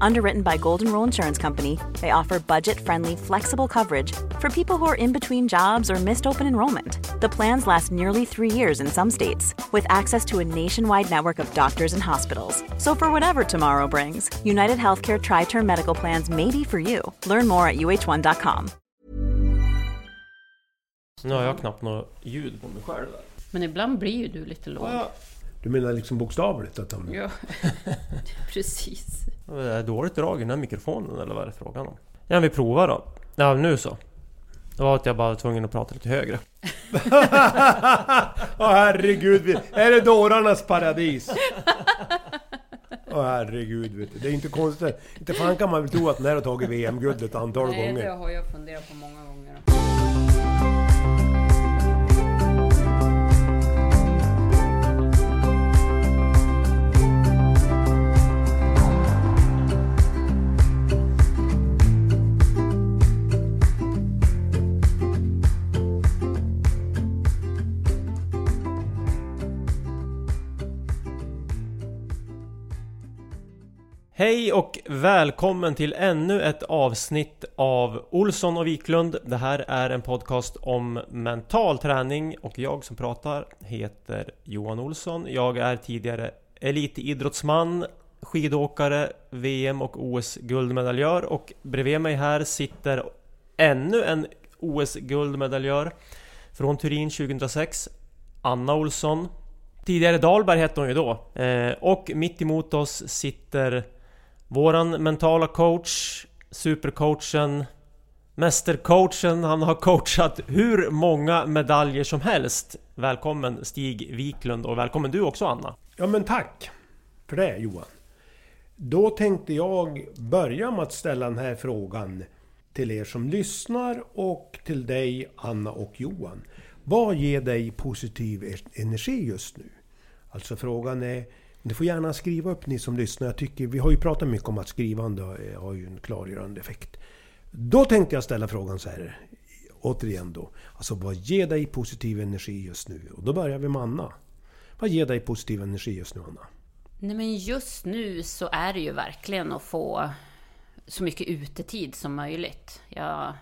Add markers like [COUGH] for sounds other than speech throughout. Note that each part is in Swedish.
Underwritten by Golden Rule Insurance Company, they offer budget friendly, flexible coverage for people who are in between jobs or missed open enrollment. The plans last nearly three years in some states, with access to a nationwide network of doctors and hospitals. So, for whatever tomorrow brings, United Healthcare Tri Term Medical Plans may be for you. Learn more at uh1.com. Nu har jag knappt något ljud på mig själv. Men ibland blir ju du lite låg. Ja, du menar liksom bokstavligt? Att de... Ja, [LAUGHS] precis. Det är dåligt drag i den här mikrofonen eller vad är det frågan om? Ja, vi provar då. Ja, nu så. Det var att jag bara var tvungen att prata lite högre. [LAUGHS] Åh herregud, vi- är det dårarnas paradis? [LAUGHS] Åh herregud, vet du. det är inte konstigt. Inte fan kan man väl tro att den här har tagit VM-guld ett antal Nej, det gånger. har jag funderat på många gånger. Hej och välkommen till ännu ett avsnitt av Olsson och Wiklund. Det här är en podcast om mental träning och jag som pratar heter Johan Olsson. Jag är tidigare elitidrottsman, skidåkare, VM och OS-guldmedaljör och bredvid mig här sitter ännu en OS-guldmedaljör från Turin 2006, Anna Olsson. Tidigare Dahlberg hette hon ju då. Eh, och mitt emot oss sitter våran mentala coach, supercoachen, mästercoachen. Han har coachat hur många medaljer som helst. Välkommen Stig Wiklund och välkommen du också Anna. Ja men tack för det Johan. Då tänkte jag börja med att ställa den här frågan till er som lyssnar och till dig Anna och Johan. Vad ger dig positiv energi just nu? Alltså frågan är, ni får gärna skriva upp ni som lyssnar. Jag tycker, vi har ju pratat mycket om att skrivande eh, har- ju en klargörande effekt. Då tänkte jag ställa frågan så här, återigen då. Alltså vad ger dig positiv energi just nu? Och då börjar vi med Anna. Vad ger dig positiv energi just nu Anna? Nej men just nu så är det ju verkligen att få så mycket utetid som möjligt. Jag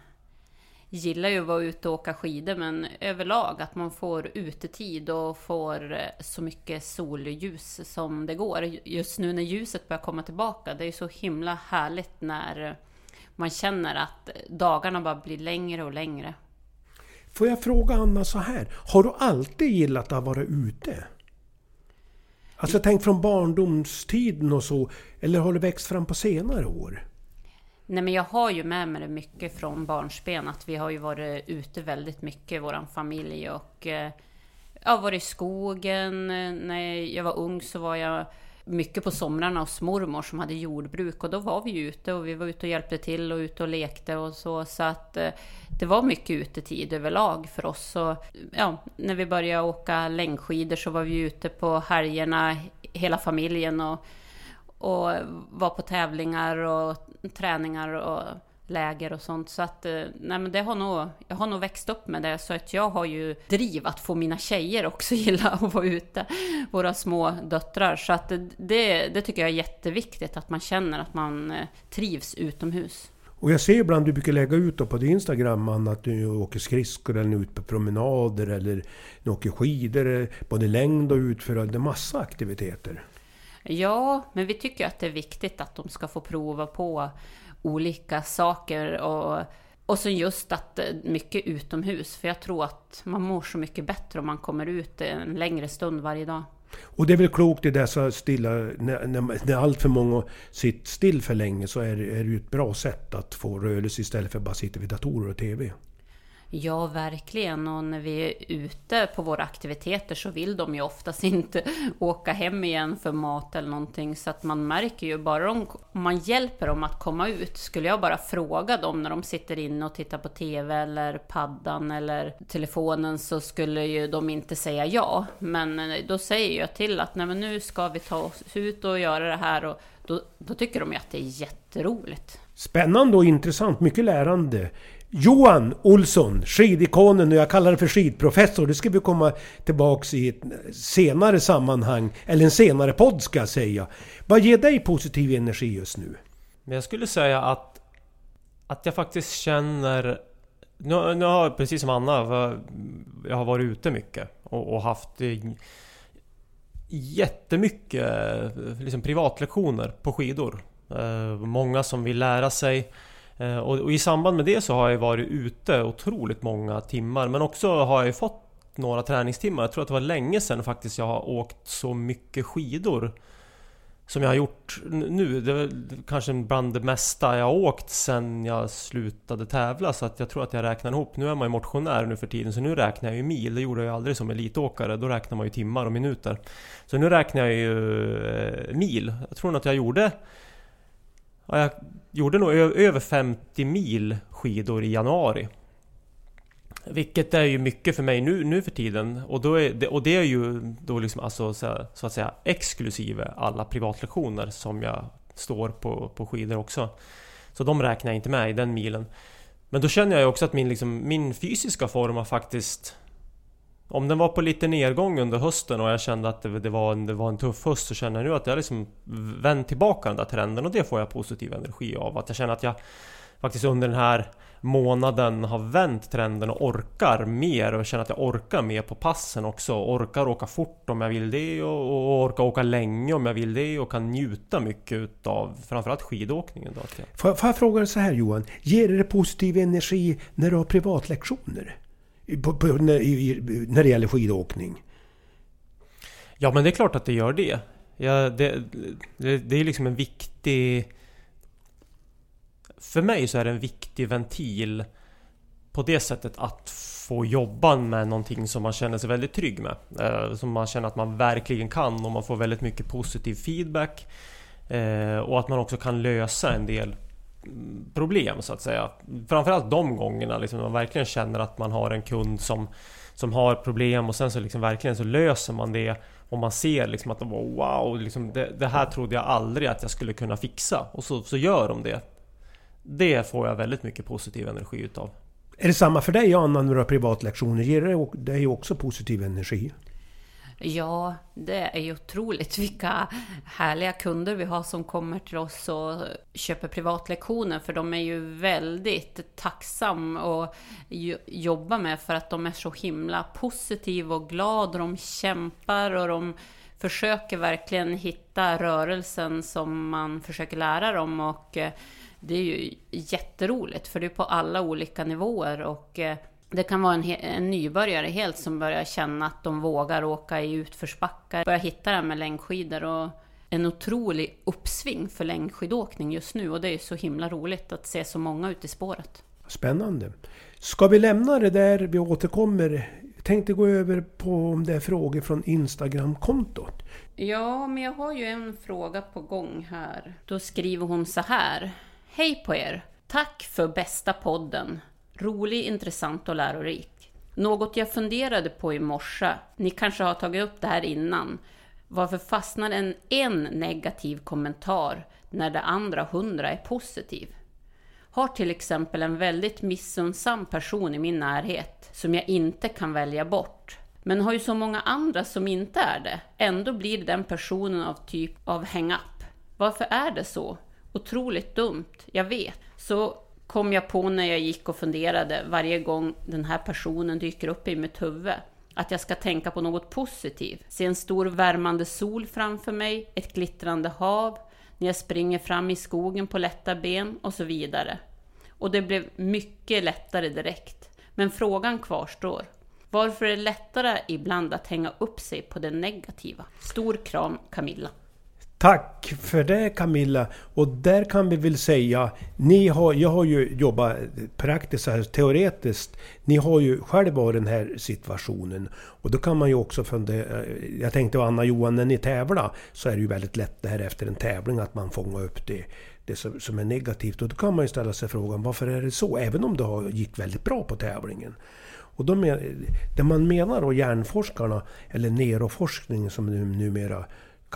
gillar ju att vara ute och åka skidor men överlag att man får utetid och får eh, så mycket solljus som det går. Just nu när ljuset börjar komma tillbaka, det är ju så himla härligt när eh, man känner att dagarna bara blir längre och längre. Får jag fråga Anna så här. Har du alltid gillat att vara ute? Alltså tänk från barndomstiden och så. Eller har det växt fram på senare år? Nej men jag har ju med mig det mycket från barnsben att vi har ju varit ute väldigt mycket, våran familj och eh, ja, varit i skogen. När jag var ung så var jag mycket på somrarna hos mormor som hade jordbruk och då var vi ju ute och vi var ute och hjälpte till och ute och lekte och så. Så att eh, det var mycket utetid överlag för oss. Och, ja, när vi började åka längdskidor så var vi ute på helgerna, hela familjen och och vara på tävlingar och träningar och läger och sånt. Så att, eh, nej men det har nog, jag har nog växt upp med det. Så att jag har ju driv att få mina tjejer också [LAUGHS] gilla att vara ute. Våra små döttrar. Så att det, det tycker jag är jätteviktigt. Att man känner att man eh, trivs utomhus. Och jag ser ibland du brukar lägga ut på din Instagram Anna, att du åker skridskor eller ut på promenader eller du åker skidor. Både längd och utför. Det är massa aktiviteter. Ja, men vi tycker att det är viktigt att de ska få prova på olika saker och, och så just att eh, mycket utomhus. För jag tror att man mår så mycket bättre om man kommer ut en längre stund varje dag. Och det är väl klokt i dessa stilla, när, när, när allt för många sitter still för länge så är, är det ju ett bra sätt att få rörelse istället för att bara sitta vid datorer och TV. Ja, verkligen. Och när vi är ute på våra aktiviteter så vill de ju oftast [LAUGHS] inte åka hem igen för mat eller någonting. Så att man märker ju bara om, man hjälper dem att komma ut. Skulle jag bara fråga dem när de sitter inne och tittar på TV eller paddan eller telefonen så skulle ju de inte säga ja. Men eh, då säger jag till att Nej, men nu ska vi ta oss ut och göra det här. Och då, då tycker de ju att det är jätteroligt. Spännande och intressant, mycket lärande. Johan Olsson, skidikonen och jag kallar det för skidprofessor. Det ska vi komma tillbaks i ett senare sammanhang, eller en senare podd ska jag säga. Vad ger dig positiv energi just nu? Men jag skulle säga att, att jag faktiskt känner... Nu, nu har jag precis som Anna, jag har varit ute mycket och, och haft jättemycket liksom privatlektioner på skidor. Eh, många som vill lära sig Eh, och, och, i samband med det så har jag varit ute otroligt många timmar men också har jag fått några träningstimmar. Jag tror att det var länge sedan faktiskt jag har åkt så mycket skidor som jag har gjort nu. Det är kanske bland det mesta jag har åkt sen jag slutade tävla så att jag tror att jag räknar ihop. Nu är man ju motionär nu för tiden så nu räknar jag ju mil. Det gjorde jag ju aldrig som elitåkare. Då räknar man ju timmar och minuter. Så nu räknar jag ju eh, mil. Jag tror nog att jag gjorde Ja, jag gjorde nog över 50 mil skidor i januari. Vilket är ju mycket för mig nu, nu för tiden. Och, då är det, och det är ju då liksom alltså, så, att säga exklusive alla privatlektioner som jag står på, på skidor också. Så de räknar jag inte med i den milen. Men då känner jag också att min, liksom, min fysiska form har faktiskt om den var på lite nedgång under hösten och jag kände att det, det, var, en, det var en tuff höst så känner jag nu att jag liksom vänt tillbaka den där trenden och det får jag positiv energi av. Att jag känner att jag faktiskt under den här månaden har vänt trenden och orkar mer och känner att jag orkar mer på passen också. Orkar åka fort om jag vill det och, och orkar åka länge om jag vill det och kan njuta mycket utav framförallt skidåkningen. Då. Får, får jag fråga så här Johan? Ger det positiv energi när du har privatlektioner? På, på, när, i, när det gäller skidåkning? Ja men det är klart att det gör det. Ja, det, det, det är liksom en viktig... För mig så är det en viktig ventil på det sättet att få jobba med någonting som man känner sig väldigt trygg med. Eh, som man känner att man verkligen kan och man får väldigt mycket positiv feedback. Eh, och att man också kan lösa en del problem så att säga. Framförallt de gångerna liksom, man verkligen känner att man har en kund som, som har problem och sen så liksom verkligen så löser man det och man ser liksom att wow, liksom, det, det, här trodde jag aldrig att jag skulle kunna fixa och så, så gör de det. Det får jag väldigt mycket positiv energi utav. Är det samma för dig Anna när du har privatlektioner? Ger det dig också positiv energi? Ja, det är ju otroligt vilka härliga kunder vi har som kommer till oss och köper privatlektioner. För de är ju väldigt tacksam att jobba med för att de är så himla positiva och glada. och De kämpar och de försöker verkligen hitta rörelsen som man försöker lära dem. Och eh, det är ju jätteroligt för det är på alla olika nivåer. och eh, det kan vara en, en nybörjare helt som börjar känna att de vågar åka i utförsbackar, börjar hitta det här med längdskidor och en otrolig uppsving för längdskidåkning just nu och det är så himla roligt att se så många ute i spåret. Spännande. Ska vi lämna det där? Vi återkommer. Jag tänkte gå över på om det är frågor från Instagram-kontot. Ja, men jag har ju en fråga på gång här. Då skriver hon så här. Hej på er! Tack för bästa podden. Rolig, intressant och lärorik. Något jag funderade på i morse, ni kanske har tagit upp det här innan, Varför fastnar en, en negativ kommentar när det andra hundra är positiv? Har till exempel en väldigt missunnsam person i min närhet som jag inte kan välja bort men har ju så många andra som inte är det. Ändå blir den personen av typ av hang-up. Varför är det så? Otroligt dumt, jag vet. Så kom jag på när jag gick och funderade varje gång den här personen dyker upp i mitt huvud. Att jag ska tänka på något positivt. Se en stor värmande sol framför mig, ett glittrande hav, när jag springer fram i skogen på lätta ben och så vidare. Och det blev mycket lättare direkt. Men frågan kvarstår. Varför är det lättare ibland att hänga upp sig på det negativa? Stor kram Camilla. Tack för det Camilla. Och där kan vi väl säga, ni har, jag har ju jobbat praktiskt, här, teoretiskt. Ni har ju själva varit i den här situationen. Och då kan man ju också fundera, jag tänkte Anna Johan, när ni tävlar så är det ju väldigt lätt det här efter en tävling att man fångar upp det, det som, som är negativt. Och då kan man ju ställa sig frågan, varför är det så? Även om det gick väldigt bra på tävlingen. Och de, det man menar då, hjärnforskarna, eller neuroforskning som numera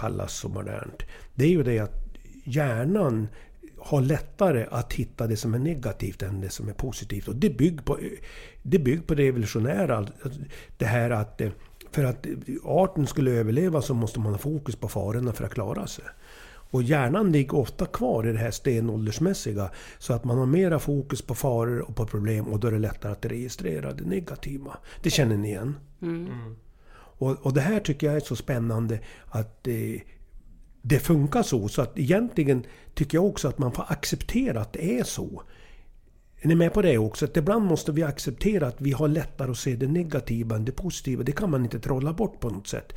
kallas så modernt. Det är ju det att hjärnan har lättare att hitta det som är negativt än det som är positivt. Och det bygger på det, bygger på det evolutionära. Det här att för att arten skulle överleva så måste man ha fokus på farorna för att klara sig. Och hjärnan ligger ofta kvar i det här stenåldersmässiga. Så att man har mera fokus på faror och på problem och då är det lättare att registrera det negativa. Det känner ni igen? Mm. Och, och, det här tycker jag är så spännande att eh, det funkar så. Så att egentligen tycker jag också att man får acceptera att det är så. Är ni med på det också? Att ibland måste vi acceptera att vi har lättare att se det negativa än det positiva. Det kan man inte trolla bort på något sätt.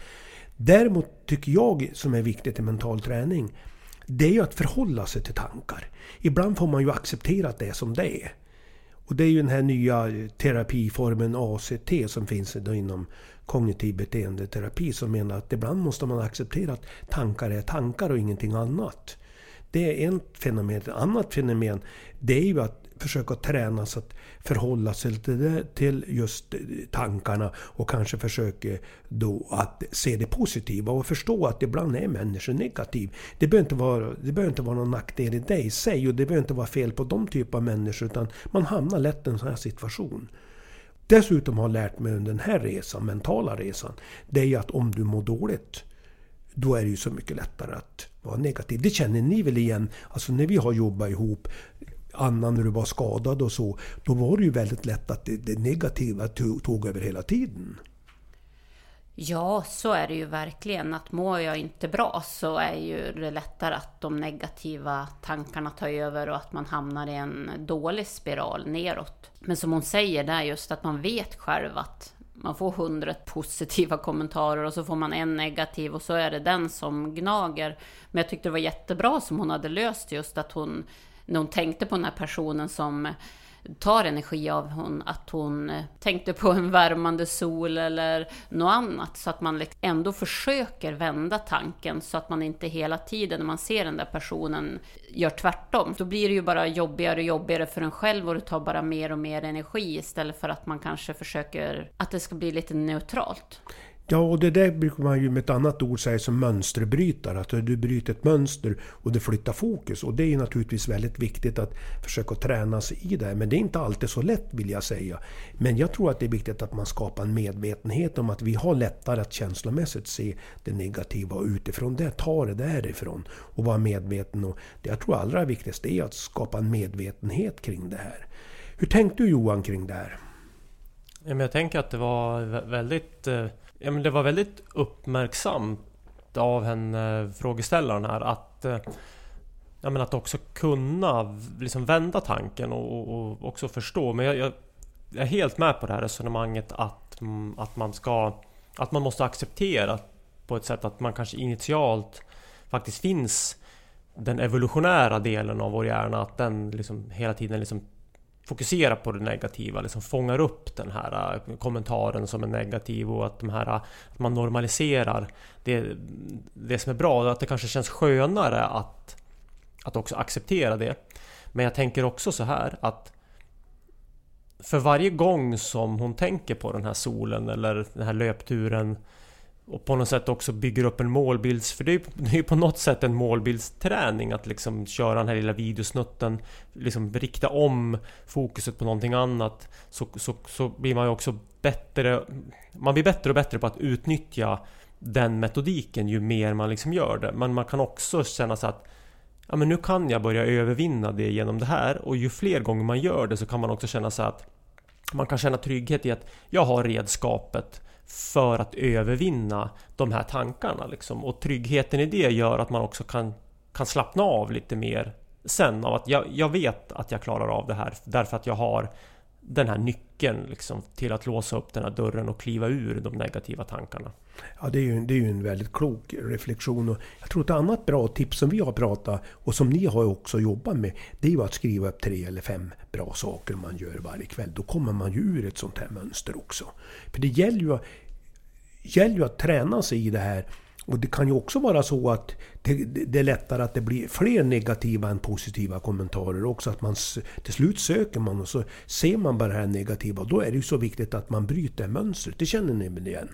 Däremot tycker jag, som är viktigt i mental träning, det är ju att förhålla sig till tankar. Ibland får man ju acceptera att det är som det är. Och det är ju den här nya terapiformen ACT som finns inom kognitiv beteendeterapi som menar att ibland måste man acceptera att tankar är tankar och ingenting annat. Det är ett fenomen. Ett annat fenomen det är ju att försöka träna sig att förhålla sig till, till just tankarna och kanske försöka då att se det positiva och förstå att ibland är människor negativ. Det behöver inte vara, det behöver inte vara någon nackdel i det i sig och det behöver inte vara fel på de typer av människor utan man hamnar lätt i en sån här situation. Dessutom har jag lärt mig under den här resan, mentala resan, det är ju att om du mår dåligt då är det ju så mycket lättare att vara negativ. Det känner ni väl igen? Alltså när vi har jobbat ihop, Anna när du var skadad och så, då var det ju väldigt lätt att det, det negativa tog, tog över hela tiden. Ja, så är det ju verkligen. Att mår jag inte bra så är ju det lättare att de negativa tankarna tar över och att man hamnar i en dålig spiral neråt. Men som hon säger, det är just att man vet själv att man får hundra positiva kommentarer och så får man en negativ och så är det den som gnager. Men jag tyckte det var jättebra som hon hade löst just att hon när hon tänkte på den här personen som tar energi av hon, att hon eh, tänkte på en värmande sol eller något annat. Så att man liksom ändå försöker vända tanken så att man inte hela tiden när man ser den där personen gör tvärtom. Då blir det ju bara jobbigare och jobbigare för en själv och det tar bara mer och mer energi istället för att man kanske försöker att det ska bli lite neutralt. Ja, och det där brukar man ju med ett annat ord säga som mönsterbrytare. Att du bryter ett mönster och du flyttar fokus. Och det är ju naturligtvis väldigt viktigt att försöka träna sig i det. Men det är inte alltid så lätt vill jag säga. Men jag tror att det är viktigt att man skapar en medvetenhet om att vi har lättare att känslomässigt se det negativa och utifrån det ta det därifrån. Och vara medveten. Och det jag tror allra viktigast är att skapa en medvetenhet kring det här. Hur tänkte du Johan kring det här? Jag tänker att det var väldigt eh, Ja, men det var väldigt uppmärksamt av henne, frågeställaren här, att eh, Ja men att också kunna liksom vända tanken och, och också förstå. Men jag, jag, jag, är helt med på det här resonemanget att, mm, att man ska... Att man måste acceptera på ett sätt att man kanske initialt faktiskt finns den evolutionära delen av vår hjärna, att den liksom hela tiden liksom fokuserar på det negativa, liksom fångar upp den här äh, kommentaren som är negativ och att, de här, äh, att man normaliserar det, det som är bra. och Att det kanske känns skönare att, att också acceptera det. Men jag tänker också så här att för varje gång som hon tänker på den här solen eller den här löpturen och på något sätt också bygger upp en målbilds... För [LAUGHS] det är ju på något sätt en målbildsträning att liksom köra den här lilla videosnutten, liksom rikta om fokuset på någonting annat. Så, så, så blir man ju också bättre... Man blir bättre och bättre på att utnyttja den metodiken ju mer man liksom gör det. Men man kan också känna så att ja, men nu kan jag börja övervinna det genom det här och ju fler gånger man gör det så kan man också känna så att man kan känna trygghet i att jag har redskapet för att övervinna de här tankarna liksom. Och tryggheten i det gör att man också kan, kan slappna av lite mer sen av att jag, jag vet att jag klarar av det här därför att jag har den här nyckeln liksom, till att låsa upp den här dörren och kliva ur de negativa tankarna. Ja, det är ju, det är ju en väldigt klok reflektion. Och jag tror ett annat bra tips som vi har pratat och som ni har också jobbat med, det är ju att skriva upp tre eller fem bra saker man gör varje kväll. Då kommer man ju ur ett sånt här mönster också. För det gäller ju, gäller ju att träna sig i det här och det kan ju också vara så att det, det, är lättare att det blir fler negativa än positiva kommentarer också. Att man till slut söker man och så ser man bara det här negativa. Och då är det ju så viktigt att man bryter mönstret. Det känner ni väl igen?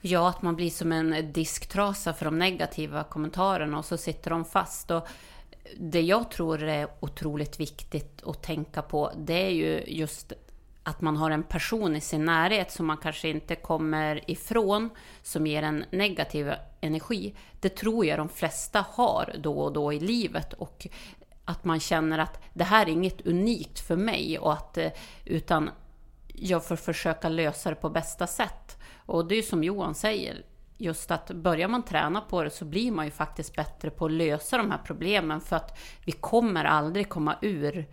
Ja, att man blir som en disktrasa för de negativa kommentarerna och så sitter de fast. Och det jag tror är otroligt viktigt att tänka på, det är ju just att man har en person i sin närhet som man kanske inte kommer ifrån, som ger en negativ energi. Det tror jag de flesta har då och då i livet. Och att man känner att det här är inget unikt för mig, och att, eh, utan jag får försöka lösa det på bästa sätt. Och det är ju som Johan säger, just att börjar man träna på det så blir man ju faktiskt bättre på att lösa de här problemen, för att vi kommer aldrig komma ur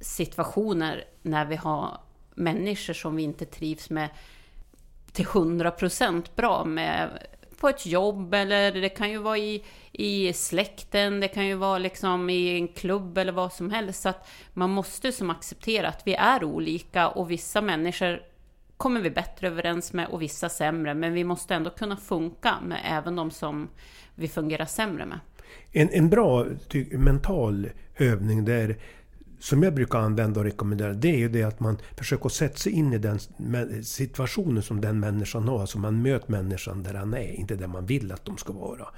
situationer när vi har människor som vi inte trivs med till 100% bra med på ett jobb eller det kan ju vara i, i släkten, det kan ju vara liksom i en klubb eller vad som helst. Så att man måste som acceptera att vi är olika och vissa människor kommer vi bättre överens med och vissa sämre. Men vi måste ändå kunna funka med även de som vi fungerar sämre med. En, en bra mental övning där som jag brukar använda och rekommendera, det är ju det att man försöker sätta sig in i den situationen som den människan har. Alltså man möter människan där han är, inte där man vill att de ska vara.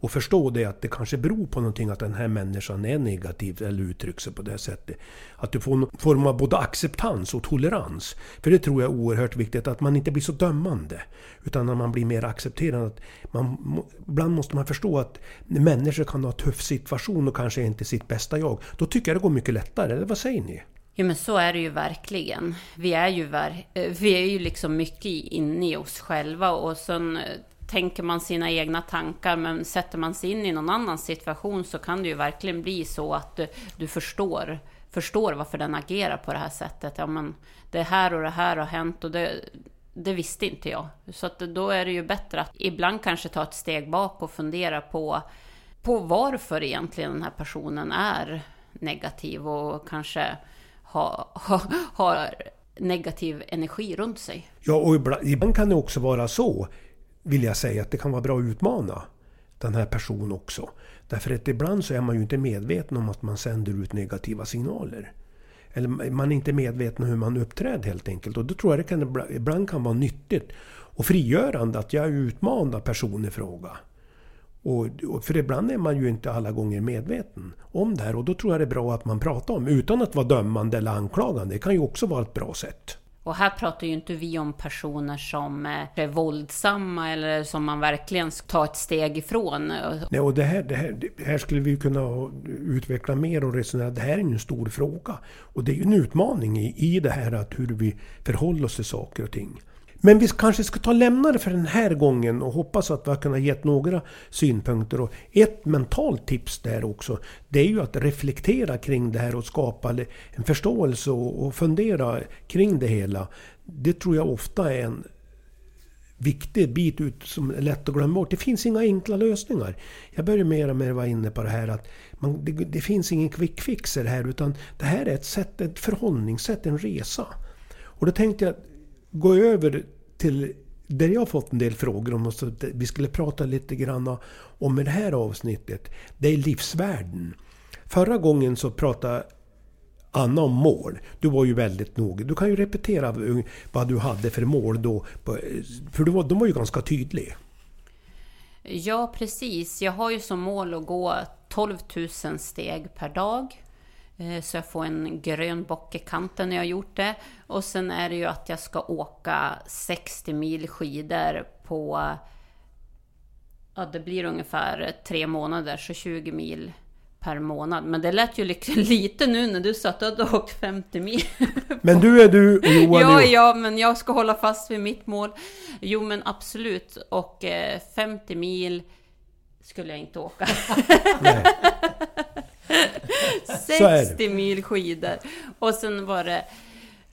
Och förstå det att det kanske beror på någonting att den här människan är negativ eller uttrycker sig på det sättet. Att du får en form av både acceptans och tolerans. För det tror jag är oerhört viktigt, att man inte blir så dömande. Utan att man blir mer accepterande. man, ibland måste man förstå att människor kan ha en tuff situation och kanske inte sitt bästa jag. Då tycker jag det går mycket lättare, eller vad säger ni? Ja men så är det ju verkligen. Vi är ju, ver eh, vi är ju liksom mycket inne i oss själva och sen eh, tänker man sina egna tankar, men sätter man sig in i någon annan situation så kan det ju verkligen bli så att du, du förstår, förstår varför den agerar på det här sättet. Ja, men det här och det här har hänt och det, det visste inte jag. Så att då är det ju bättre att ibland kanske ta ett steg bak och fundera på, på varför egentligen den här personen är negativ och kanske har ha, ha negativ energi runt sig. Ja, och ibland, ibland kan det också vara så vill jag säga att det kan vara bra att utmana den här personen också. Därför att ibland så är man ju inte medveten om att man sänder ut negativa signaler. Eller man är inte medveten om hur man uppträder helt enkelt. Och då tror jag det kan, ibland kan vara nyttigt och frigörande att jag utmanar personen i fråga. Och, för ibland är man ju inte alla gånger medveten om det här och då tror jag det är bra att man pratar om utan att vara dömande eller anklagande. Det kan ju också vara ett bra sätt. Och här pratar ju inte vi om personer som eh, är våldsamma eller som man verkligen ska ta ett steg ifrån. Nej, och det här, det här, det här skulle vi kunna utveckla mer och resonera. Det här är ju en stor fråga. Och det är ju en utmaning i, i det här att hur vi förhåller oss till saker och ting. Men vi kanske ska ta lämna det för den här gången och hoppas att vi har kunnat ge några synpunkter. Och ett mentalt tips där också, det är ju att reflektera kring det här och skapa en förståelse och fundera kring det hela. Det tror jag ofta är en viktig bit ut som är lätt att glömma bort. Det finns inga enkla lösningar. Jag börjar mer och mer vara inne på det här att man, det, det, finns ingen quick fix i det här utan det här är ett sätt, ett förhållningssätt, en resa. Och då tänkte jag gå över till där jag har fått en del frågor om. Så vi skulle prata lite grann om i det här avsnittet. Det är livsvärden. Förra gången så pratade Anna om mål. Du var ju väldigt noga. Du kan ju repetera vad du hade för mål då. För de var, de var ju ganska tydliga. Ja, precis. Jag har ju som mål att gå 12 000 steg per dag. Eh, så jag får en grön bock i kanten när jag har gjort det. Och sen är det ju att jag ska åka 60 mil skidor på... Ja, det blir ungefär tre månader, så 20 mil per månad. Men det lät ju [LAUGHS] lite nu när du sa att du hade åkt 50 mil. [LAUGHS] Men du är du och Johan [LAUGHS] Ja, ja, men jag ska hålla fast vid mitt mål. Jo, men absolut. Och 50 eh, mil skulle jag inte åka. [LAUGHS] 60 mil skidor. Och sen var det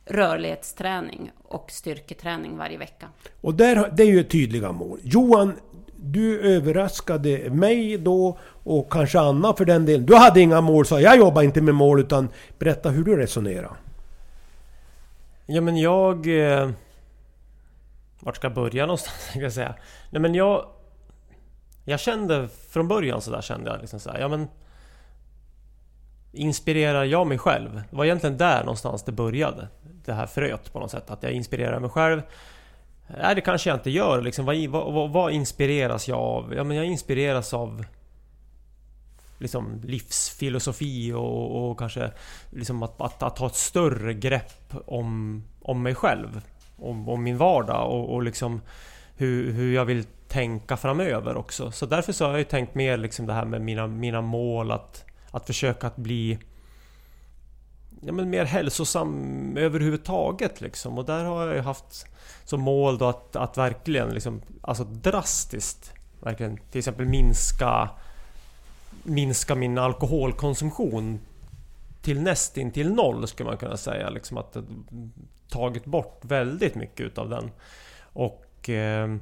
rörlighetsträning och styrketräning varje vecka. Och där, det är ju tydliga mål. Johan, du överraskade mig då och kanske Anna för den delen. Du hade inga mål, sa jag jobbar inte med mål utan berätta hur du resonerar. Ja men jag... Eh, vart ska jag börja någonstans [LAUGHS] kan jag säga? Nej men jag... Jag kände från början så där kände jag liksom så här, ja men... Inspirerar jag mig själv? Det var egentligen där någonstans det började. Det här fröet på något sätt, att jag inspirerar mig själv. Nej det kanske jag inte gör liksom. Vad, vad, vad inspireras jag av? Ja men jag inspireras av liksom livsfilosofi och, och kanske liksom att, att, att, ta ett större grepp om, om mig själv. Om, om min vardag och, och liksom hur, hur jag vill tänka framöver också. Så därför så har jag ju tänkt mer liksom det här med mina, mina mål att, att försöka att bli ja, men mer hälsosam överhuvudtaget liksom. Och där har jag ju haft som mål då att, att verkligen liksom, alltså drastiskt verkligen till exempel minska minska min alkoholkonsumtion till nästintill noll skulle man kunna säga. Liksom att tagit bort väldigt mycket utav den. Och eh,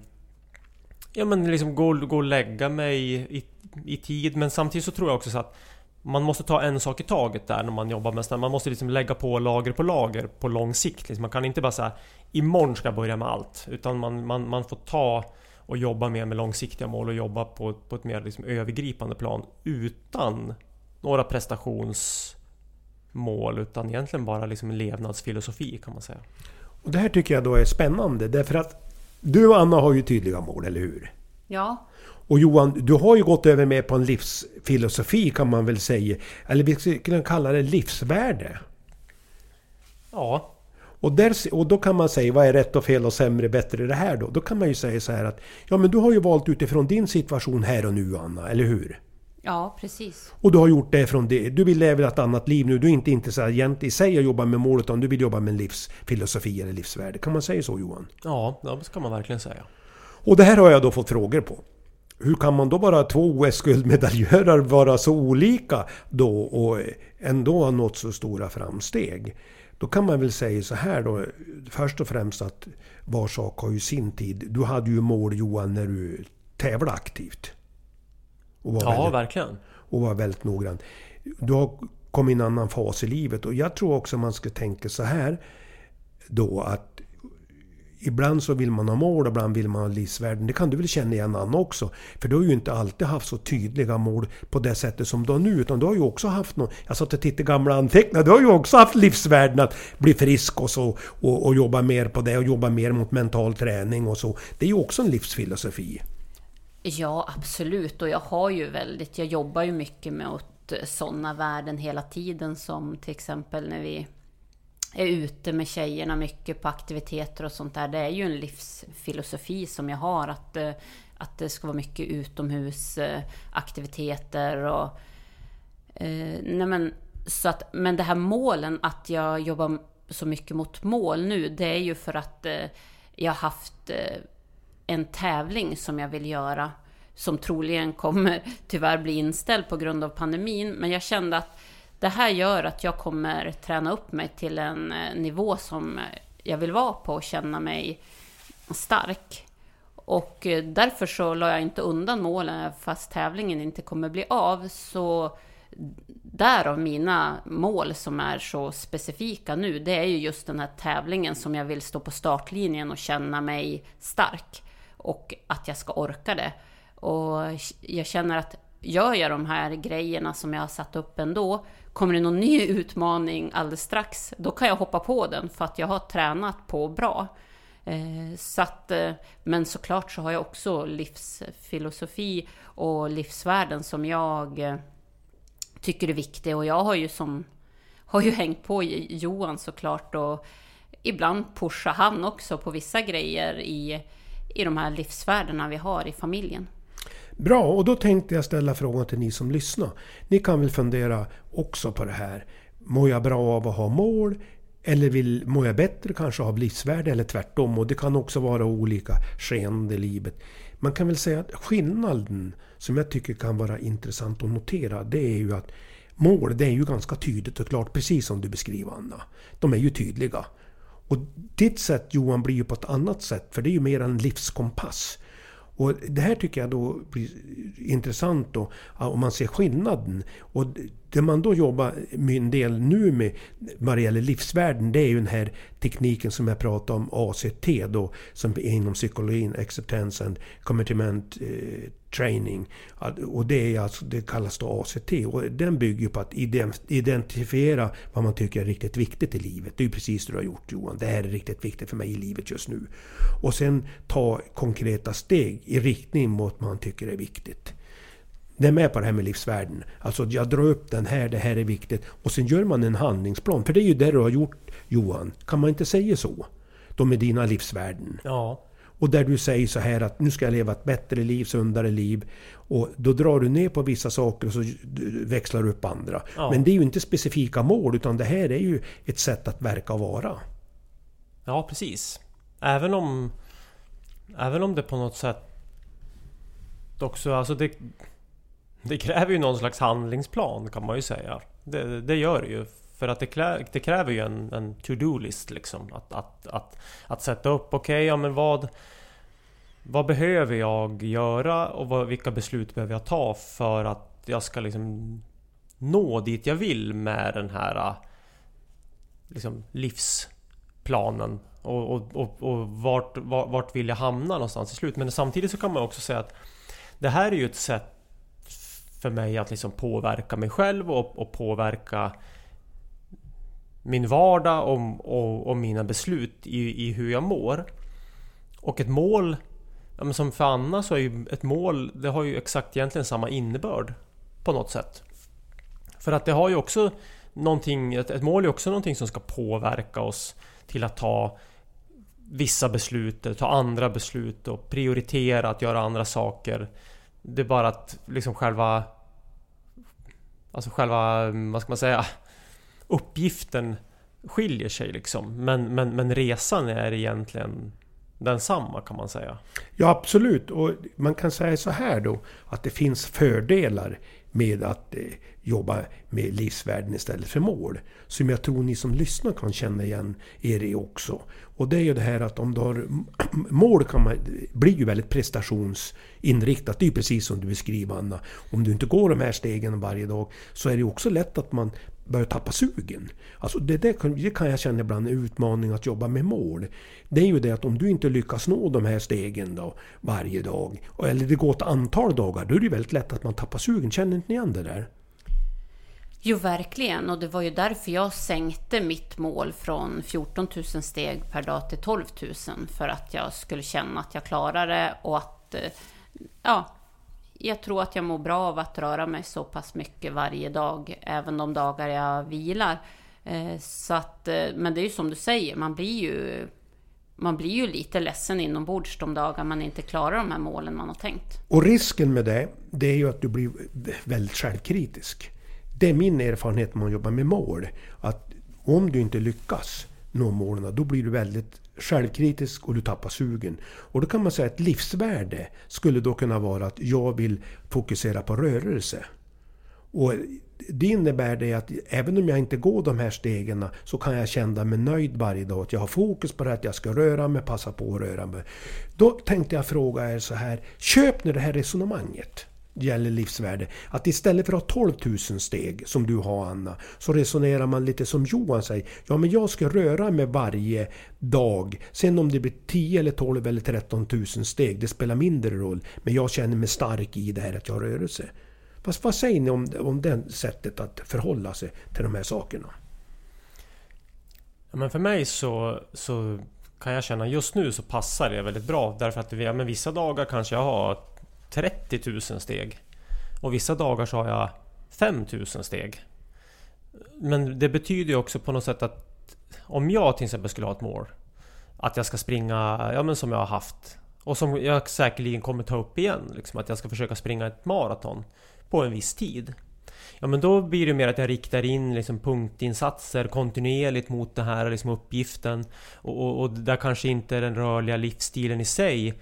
ja men liksom gå, gå och lägga mig i, i tid. Men samtidigt så tror jag också så att man måste ta en sak i taget där när man jobbar med sådär. Man måste liksom lägga på lager på lager på lång sikt. Liksom man kan inte bara säga imorgon ska jag börja med allt. Utan man, man, man får ta och jobba mer med långsiktiga mål och jobba på, på ett mer liksom övergripande plan utan några prestationsmål utan egentligen bara liksom en levnadsfilosofi kan man säga. Och Det här tycker jag då är spännande därför att du och Anna har ju tydliga mål, eller hur? Ja. Och Johan, du har ju gått över med på en livsfilosofi kan man väl säga. Eller vi skulle kunna kalla det livsvärde. Ja, och, där, och då kan man säga, vad är rätt och fel och sämre, bättre det här då? Då kan man ju säga så här att, ja men du har ju valt utifrån din situation här och nu Anna, eller hur? Ja, precis. Och du har gjort det från det. Du vill leva ett annat liv nu. Du är inte intresserad i sig att jobba med mål utan du vill jobba med livsfilosofi eller livsvärde. Kan man säga så Johan? Ja, det kan man verkligen säga. Och det här har jag då fått frågor på. Hur kan man då vara två OS-guldmedaljörer vara så olika då och ändå ha nått så stora framsteg? Då kan man väl säga så här då. Först och främst att var sak har ju sin tid. Du hade ju mål Johan när du tävlade aktivt. Och var ja, väldigt, verkligen. Och var väldigt noggrann. Du har kommit i en annan fas i livet och jag tror också man ska tänka så här då att Ibland så vill man ha mål, ibland vill man ha livsvärden. Det kan du väl känna igen Anna också? För du har ju inte alltid haft så tydliga mål på det sättet som du har nu. Utan du har ju också haft någon... Jag satt och tittade gamla anteckningar. Du har ju också haft livsvärden att bli frisk och så. Och, och jobba mer på det och jobba mer mot mental träning och så. Det är ju också en livsfilosofi. Ja, absolut. Och jag har ju väldigt... Jag jobbar ju mycket med sådana värden hela tiden. Som till exempel när vi är ute med tjejerna mycket på aktiviteter och sånt där. Det är ju en livsfilosofi som jag har. Att, eh, att det ska vara mycket utomhusaktiviteter eh, och... Eh, nej men, så att, men det här målen, att jag jobbar så mycket mot mål nu, det är ju för att eh, jag har haft eh, en tävling som jag vill göra som troligen kommer [LAUGHS] tyvärr bli inställd på grund av pandemin. Men jag kände att det här gör att jag kommer träna upp mig till en eh, nivå som jag vill vara på och känna mig stark. Och eh, därför så la jag inte undan målen fast tävlingen inte kommer bli av. Så därav mina mål som är så specifika nu, det är ju just den här tävlingen som jag vill stå på startlinjen och känna mig stark. Och att jag ska orka det. Och jag känner att gör jag de här grejerna som jag har satt upp ändå, kommer det någon ny utmaning alldeles strax, då kan jag hoppa på den för att jag har tränat på bra. Eh, så att, eh, men såklart så har jag också livsfilosofi och livsvärden som jag eh, tycker är viktiga. Och jag har ju, som, har ju hängt på Johan såklart och ibland pushar han också på vissa grejer i, i de här livsvärdena vi har i familjen. Bra, och då tänkte jag ställa frågan till ni som lyssnar. Ni kan väl fundera också på det här. Mår jag bra av att ha mål? Eller vill, mår jag bättre kanske av livsvärde eller tvärtom? Och det kan också vara olika skeenden i livet. Man kan väl säga att skillnaden som jag tycker kan vara intressant att notera det är ju att mål det är ju ganska tydligt och klart precis som du beskriver Anna. De är ju tydliga. Och ditt sätt Johan blir ju på ett annat sätt för det är ju mer en livskompass. Och det här tycker jag då blir intressant då, om man ser skillnaden. Och det man då jobbar med en del nu med vad det gäller livsvärden, det är ju den här tekniken som jag pratade om, ACT då, som är inom psykologin, Acceptance and Commitment eh, Training. Och det, är alltså, det kallas då ACT och den bygger på att identifiera vad man tycker är riktigt viktigt i livet. Det är ju precis det du har gjort Johan. Det här är riktigt viktigt för mig i livet just nu. Och sen ta konkreta steg i riktning mot vad man tycker är viktigt. Det är med på det här med livsvärden. Alltså jag drar upp den här, det här är viktigt. Och sen gör man en handlingsplan. För det är ju det du har gjort Johan. Kan man inte säga så? De är dina livsvärden. Ja. Och där du säger så här att nu ska jag leva ett bättre liv, sundare liv. Och då drar du ner på vissa saker och så växlar du upp andra. Ja. Men det är ju inte specifika mål utan det här är ju ett sätt att verka och vara. Ja precis. Även om... Även om det på något sätt också, alltså det... Det kräver ju någon slags handlingsplan kan man ju säga. Det, det gör det ju. För att det, klä, det kräver ju en, en to-do-list liksom. Att, att, att, att sätta upp, okej, okay, ja men vad... Vad behöver jag göra och vad, vilka beslut behöver jag ta för att jag ska liksom nå dit jag vill med den här liksom, livsplanen och, och, och, och vart, vart, vill jag hamna någonstans i slut. Men samtidigt så kan man också säga att det här är ju ett sätt för mig att liksom påverka mig själv och, och påverka min vardag och, och, och, mina beslut i, i hur jag mår. Och ett mål, ja, men som för Anna så är ju ett mål, det har ju exakt egentligen samma innebörd på något sätt. För att det har ju också någonting, ett, ett mål är också någonting som ska påverka oss till att ta vissa beslut, ta andra beslut och prioritera att göra andra saker. Det är bara att liksom själva... Alltså själva, mm, vad ska man säga? uppgiften skiljer sig liksom. Men, men, men resan är egentligen densamma kan man säga. Ja absolut. Och man kan säga så här då. Att det finns fördelar med att eh, jobba med livsvärden istället för mål. Som jag tror ni som lyssnar kan känna igen er i också. Och det är ju det här att om du har [CLEARS THROAT] mål kan man, blir ju väldigt prestationsinriktat. Det är ju precis som du beskriver Anna. Om du inte går de här stegen varje dag så är det också lätt att man börjar tappa sugen. Alltså det, det, kan, det kan jag känna ibland är en utmaning att jobba med mål. Det är ju det att om du inte lyckas nå de här stegen då varje dag, eller det går ett antal dagar, då är det väldigt lätt att man tappar sugen. Känner inte ni igen det där? Jo, verkligen. Och det var ju därför jag sänkte mitt mål från 14 000 steg per dag till 12 000. För att jag skulle känna att jag klarar det och att eh, ja, jag tror att jag mår bra av att röra mig så pass mycket varje dag, även de dagar jag vilar. Eh, så att, eh, men det är ju som du säger, man blir ju, man blir ju lite ledsen inombords de dagar man inte klarar de här målen man har tänkt. Och risken med det, det är ju att du blir väldigt självkritisk. Det är min erfarenhet när man jobbar med mål. Att om du inte lyckas nå målen, då blir du väldigt självkritisk och du tappar sugen. Och då kan man säga att livsvärde skulle då kunna vara att jag vill fokusera på rörelse. Och det innebär det att även om jag inte går de här stegen så kan jag känna mig nöjd varje dag. Att jag har fokus på det att jag ska röra mig, passa på att röra mig. Då tänkte jag fråga er så här. Köp nu det här resonemanget gäller livsvärde. Att istället för att ha 12 000 steg som du har Anna, så resonerar man lite som Johan säger. Ja men jag ska röra mig varje dag. Sen om det blir 10 eller 12 eller 13 000 steg, det spelar mindre roll. Men jag känner mig stark i det här att jag har rörelse. Vad, vad säger ni om, om det sättet att förhålla sig till de här sakerna? Ja, men för mig så, så kan jag känna just nu så passar det väldigt bra därför att ja, men vissa dagar kanske jag har 30 000 steg och vissa dagar så har jag 5 000 steg. Men det betyder ju också på något sätt att om jag till exempel skulle ha ett mål att jag ska springa, ja men som jag har haft och som jag säkerligen kommer ta upp igen, liksom, att jag ska försöka springa ett maraton på en viss tid. Ja men då blir det mer att jag riktar in liksom punktinsatser kontinuerligt mot den här liksom uppgiften. Och, och, och där kanske inte den rörliga livsstilen i sig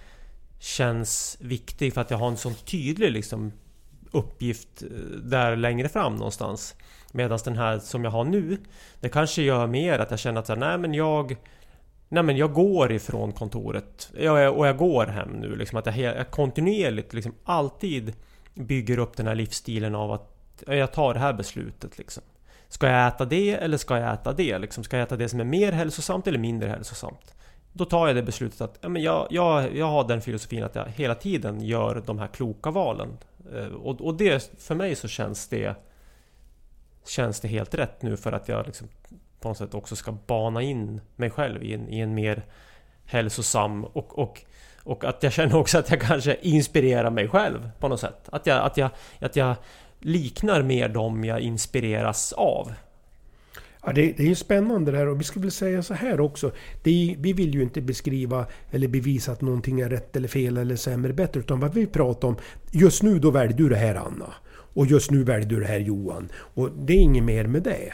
känns viktig för att jag har en sån tydlig liksom, uppgift eh, där längre fram någonstans. Medan den här som jag har nu, det kanske gör mer att jag känner att så här, nej men jag Nej men jag går ifrån kontoret och jag går hem nu liksom att jag kontinuerligt liksom alltid bygger upp den här livsstilen av att jag tar det här beslutet liksom. Ska jag äta det eller ska jag äta det? Liksom, ska jag äta det som är mer hälsosamt eller mindre hälsosamt? Då tar jag det beslutet att ja, men jag, jag, jag har den filosofin att jag hela tiden gör de här kloka valen. Eh, och, och det, för mig så känns det Känns det helt rätt nu för att jag liksom på något sätt också ska bana in mig själv i en, i en mer hälsosam och, och, och att jag känner också att jag kanske inspirerar mig själv på något sätt. Att jag, att jag, att jag liknar mer dem jag inspireras av. Ja, det, det är ju spännande det här och vi skulle vilja säga så här också. Är, vi vill ju inte beskriva eller bevisa att någonting är rätt eller fel eller sämre eller bättre. Utan vad vi pratar om, just nu då väljer du det här Anna. Och just nu väljer du det här Johan. Och det är inget mer med det.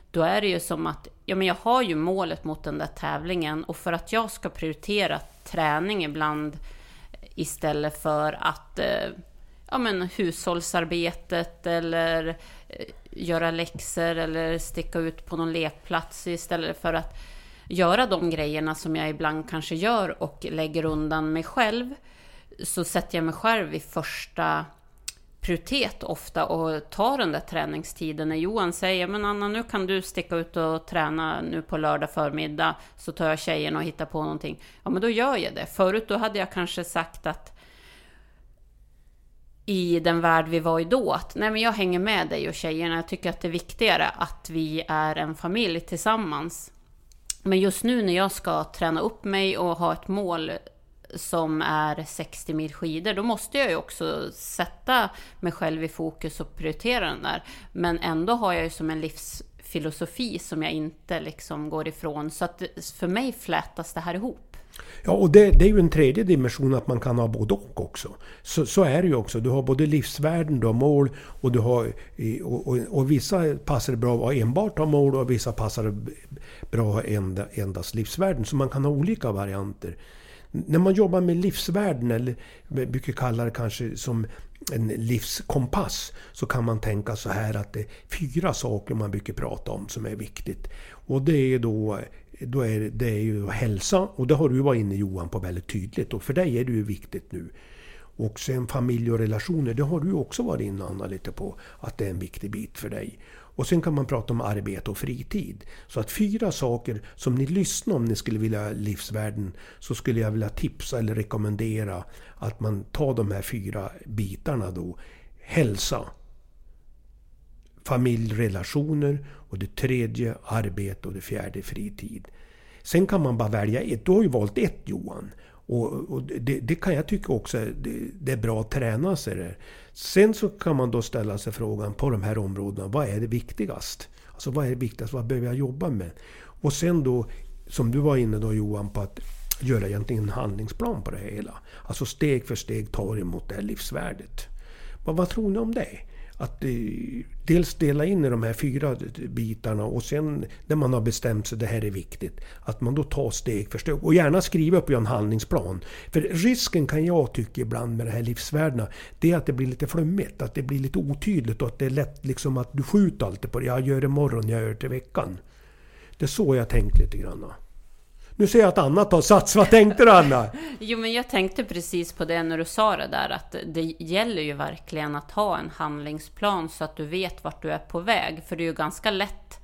då är det ju som att ja, men jag har ju målet mot den där tävlingen och för att jag ska prioritera träning ibland istället för att eh, ja, men, hushållsarbetet eller eh, göra läxor eller sticka ut på någon lekplats istället för att göra de grejerna som jag ibland kanske gör och lägger undan mig själv så sätter jag mig själv i första prioritet ofta och ta den där träningstiden. När Johan säger men Anna nu kan du sticka ut och träna nu på lördag förmiddag så tar jag tjejen och hittar på någonting. Ja men då gör jag det. Förut då hade jag kanske sagt att i den värld vi var i då, att nej men jag hänger med dig och tjejerna. Jag tycker att det är viktigare att vi är en familj tillsammans. Men just nu när jag ska träna upp mig och ha ett mål som är 60 mil skidor, då måste jag ju också sätta mig själv i fokus och prioritera den där. Men ändå har jag ju som en livsfilosofi som jag inte liksom går ifrån. Så att för mig flätas det här ihop. Ja, och det, det, är ju en tredje dimension att man kan ha både och också. Så, så är det ju också. Du har både livsvärden, du har mål och du har... Och, och, och vissa passar det bra att enbart ha mål och vissa passar det bra att ha endast livsvärden. Så man kan ha olika varianter. När man jobbar med livsvärden, eller vi brukar kalla det kanske som en livskompass, så kan man tänka så här att det är fyra saker man brukar prata om som är viktigt. Och det är då då är det är ju hälsa och det har du varit inne Johan på väldigt tydligt och för dig är det ju viktigt nu. Och sen familj och relationer, det har du också varit inne Anna lite på att det är en viktig bit för dig. Och sen kan man prata om arbete och fritid. Så att fyra saker som ni lyssnar om ni skulle vilja livsvärden så skulle jag vilja tipsa eller rekommendera att man tar de här fyra bitarna då. Hälsa, familjrelationer och det tredje arbete och det fjärde fritid. Sen kan man bara välja ett. Du har ju valt ett Johan. Och, och det, det, kan jag tycka också det, det är bra att träna sig där. Sen så kan man då ställa sig frågan på de här områdena, vad är det viktigast? Alltså vad är det viktigast? Vad behöver jag jobba med? Och sen då, som du var inne då Johan, på att göra egentligen en handlingsplan på det hela. Alltså steg för steg ta emot det här livsvärdet. Vad, vad tror ni om det? Att dels dela in i de här fyra bitarna och sen när man har bestämt sig, det här är viktigt, att man då tar steg för steg. Och gärna skriva upp en handlingsplan. För risken kan jag tycka ibland med de här livsvärdena, det är att det blir lite flummigt, att det blir lite otydligt och att det är lätt liksom att du skjuter alltid på det. Jag gör det imorgon, jag gör det till veckan. Det är så jag tänkt lite grann. Nu ser jag att Anna tar sats. Vad tänkte du Anna? [LAUGHS] jo, men jag tänkte precis på det när du sa det där att det gäller ju verkligen att ha en handlingsplan så att du vet vart du är på väg. För det är ju ganska lätt,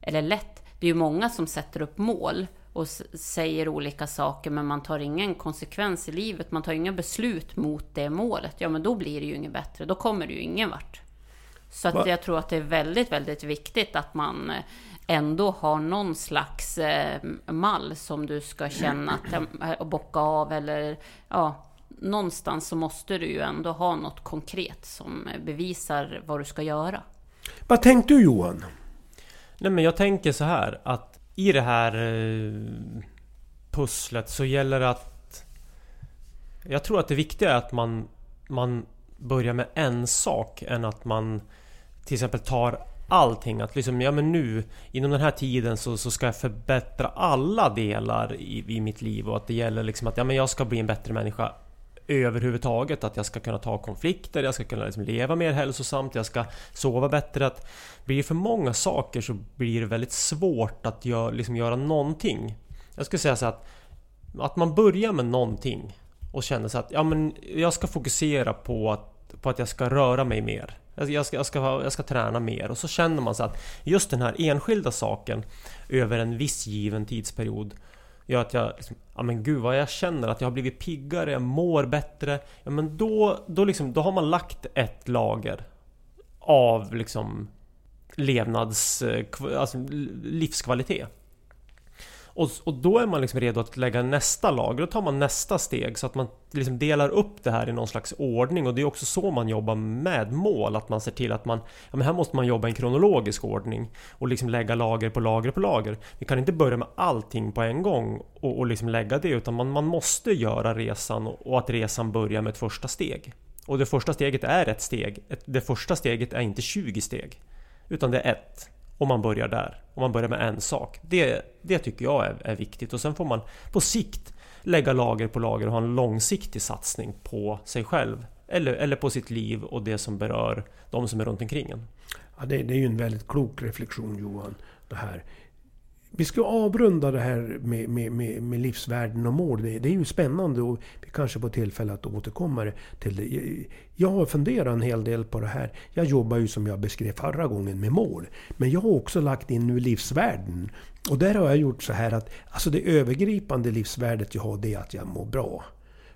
eller lätt, det är ju många som sätter upp mål och säger olika saker men man tar ingen konsekvens i livet, man tar inga beslut mot det målet. Ja, men då blir det ju inget bättre, då kommer det ju ingen vart. Så att jag tror att det är väldigt, väldigt viktigt att man eh, ändå har någon slags eh, mall som du ska känna att, eh, bocka av eller ja, någonstans så måste du ju ändå ha något konkret som bevisar vad du ska göra. Vad tänkte du Johan? Nej men jag tänker så här att i det här eh, pusslet så gäller det att Jag tror att det viktiga är att man Man börjar med en sak än att man till exempel tar allting. Att liksom, ja men nu inom den här tiden så, så ska jag förbättra alla delar i, i mitt liv och att det gäller liksom att ja, men jag ska bli en bättre människa överhuvudtaget. Att jag ska kunna ta konflikter, jag ska kunna liksom leva mer hälsosamt, jag ska sova bättre. Att blir det för många saker så blir det väldigt svårt att gör, liksom göra någonting. Jag skulle säga så att, att man börjar med någonting och känner så att ja, men jag ska fokusera på att, på att jag ska röra mig mer. Alltså, jag ska, jag, ska, jag ska träna mer och så känner man så att just den här enskilda saken över en viss given tidsperiod gör att jag liksom, ja men gud vad jag känner att jag har blivit piggare, jag mår bättre. Ja men då, då, liksom, då har man lagt ett lager av liksom levnads... Eh, alltså livskvalitet. Och, och då är man liksom redo att lägga nästa lager, då tar man nästa steg så att man liksom delar upp det här i någon slags ordning och det är också så man jobbar med mål, att man ser till att man ja, men här måste man jobba i en kronologisk ordning och liksom lägga lager på lager på lager. Vi kan inte börja med allting på en gång och, och liksom lägga det utan man, man måste göra resan och, och att resan börjar med ett första steg. Och det första steget är ett steg. Det första steget är inte 20 steg. Utan det är ett. Om man börjar där. Om man börjar med en sak. Det, det tycker jag är, är viktigt och sen får man på sikt lägga lager på lager och ha en långsiktig satsning på sig själv. Eller, eller på sitt liv och det som berör de som är runt omkring en. Ja, det, det är ju en väldigt klok reflektion Johan. Det här vi ska avrunda det här med, med, med, med livsvärden och mål. Det, det, är ju spännande och vi kanske får tillfälle att återkomma till det. Jag har funderat en hel del på det här. Jag jobbar ju som jag beskrev förra gången med mål. Men jag har också lagt in nu livsvärden. Och där har jag gjort så här att alltså det övergripande livsvärdet jag har det är att jag mår bra.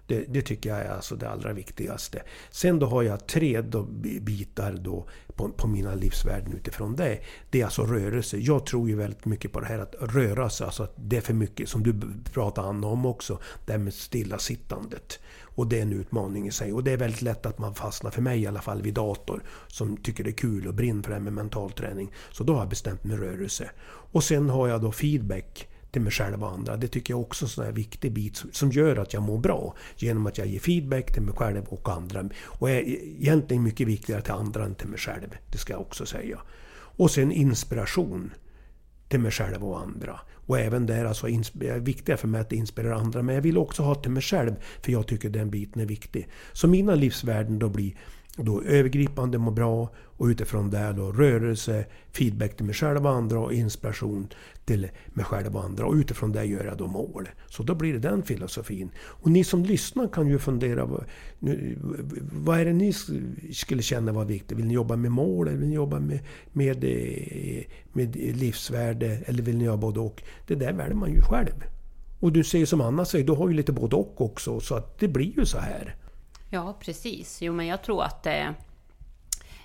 Det, det, tycker jag är alltså det allra viktigaste. Sen då har jag tre då bitar då på, på, mina livsvärden utifrån det. Det är alltså rörelse. Jag tror ju väldigt mycket på det här att röra sig. Alltså att det är för mycket, som du pratade Anna om också, det här med stillasittandet. Och det är en utmaning i sig. Och det är väldigt lätt att man fastnar, för mig i alla fall, vid dator. Som tycker det är kul och brinner för det här med mental träning. Så då har jag bestämt mig rörelse. Och sen har jag då feedback till mig själv och andra. Det tycker jag också är en sån här viktig bit som gör att jag mår bra. Genom att jag ger feedback till mig själv och andra. Och är egentligen mycket viktigare till andra än till mig själv. Det ska jag också säga. Och sen inspiration till mig själv och andra. Och även där alltså är viktigare för mig att inspirera andra. Men jag vill också ha till mig själv, för jag tycker den biten är viktig. Så mina livsvärden då blir då övergripande må bra och utifrån det då rörelse, feedback till mig själv och andra och inspiration till mig själv och andra. Och utifrån det gör jag då mål. Så då blir det den filosofin. Och ni som lyssnar kan ju fundera, vad, nu, vad är det ni skulle känna var viktigt? Vill ni jobba med mål eller vill ni jobba med, med, eh, med livsvärde? Eller vill ni göra både och? Det där väljer man ju själv. Och du säger som Anna säger, du har ju lite både och också. Så att det blir ju så här. Ja, precis. Jo, men jag tror att det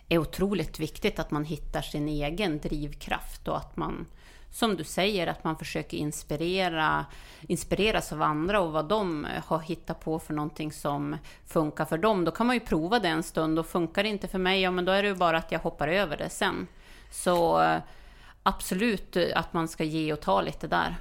är otroligt viktigt att man hittar sin egen drivkraft och att man, som du säger, att man försöker inspirera, inspireras av andra och vad de eh, har hittat på för någonting som funkar för dem. Då kan man ju prova det en stund och funkar det inte för mig, ja men då är det ju bara att jag hoppar över det sen. Så eh, absolut att man ska ge och ta lite där.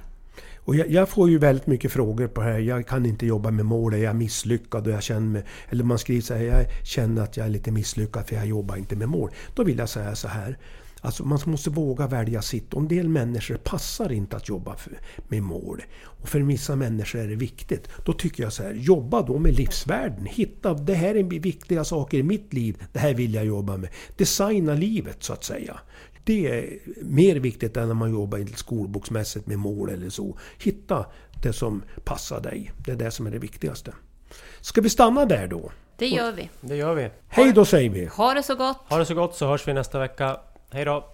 Och jag, jag, får ju väldigt mycket frågor på det här. Jag kan inte jobba med mål, jag är misslyckad och jag känner mig... Eller man skriver så här, jag känner att jag är lite misslyckad för jag jobbar inte med mål. Då vill jag säga så här. Alltså man måste våga välja sitt. Och en del människor passar inte att jobba för, med mål. Och för vissa människor är det viktigt. Då tycker jag så här, jobba då med livsvärden. Hitta, det här är viktiga saker i mitt liv. Det här vill jag jobba med. Designa livet så att säga. Det är mer viktigt än när man jobbar skolboksmässigt med mål eller så. Hitta det som passar dig. Det är det som är det viktigaste. Ska vi stanna där då? Det gör vi. Det gör vi. Hej då säger vi! Ha det så gott! Ha det så gott så hörs vi nästa vecka. Hej då!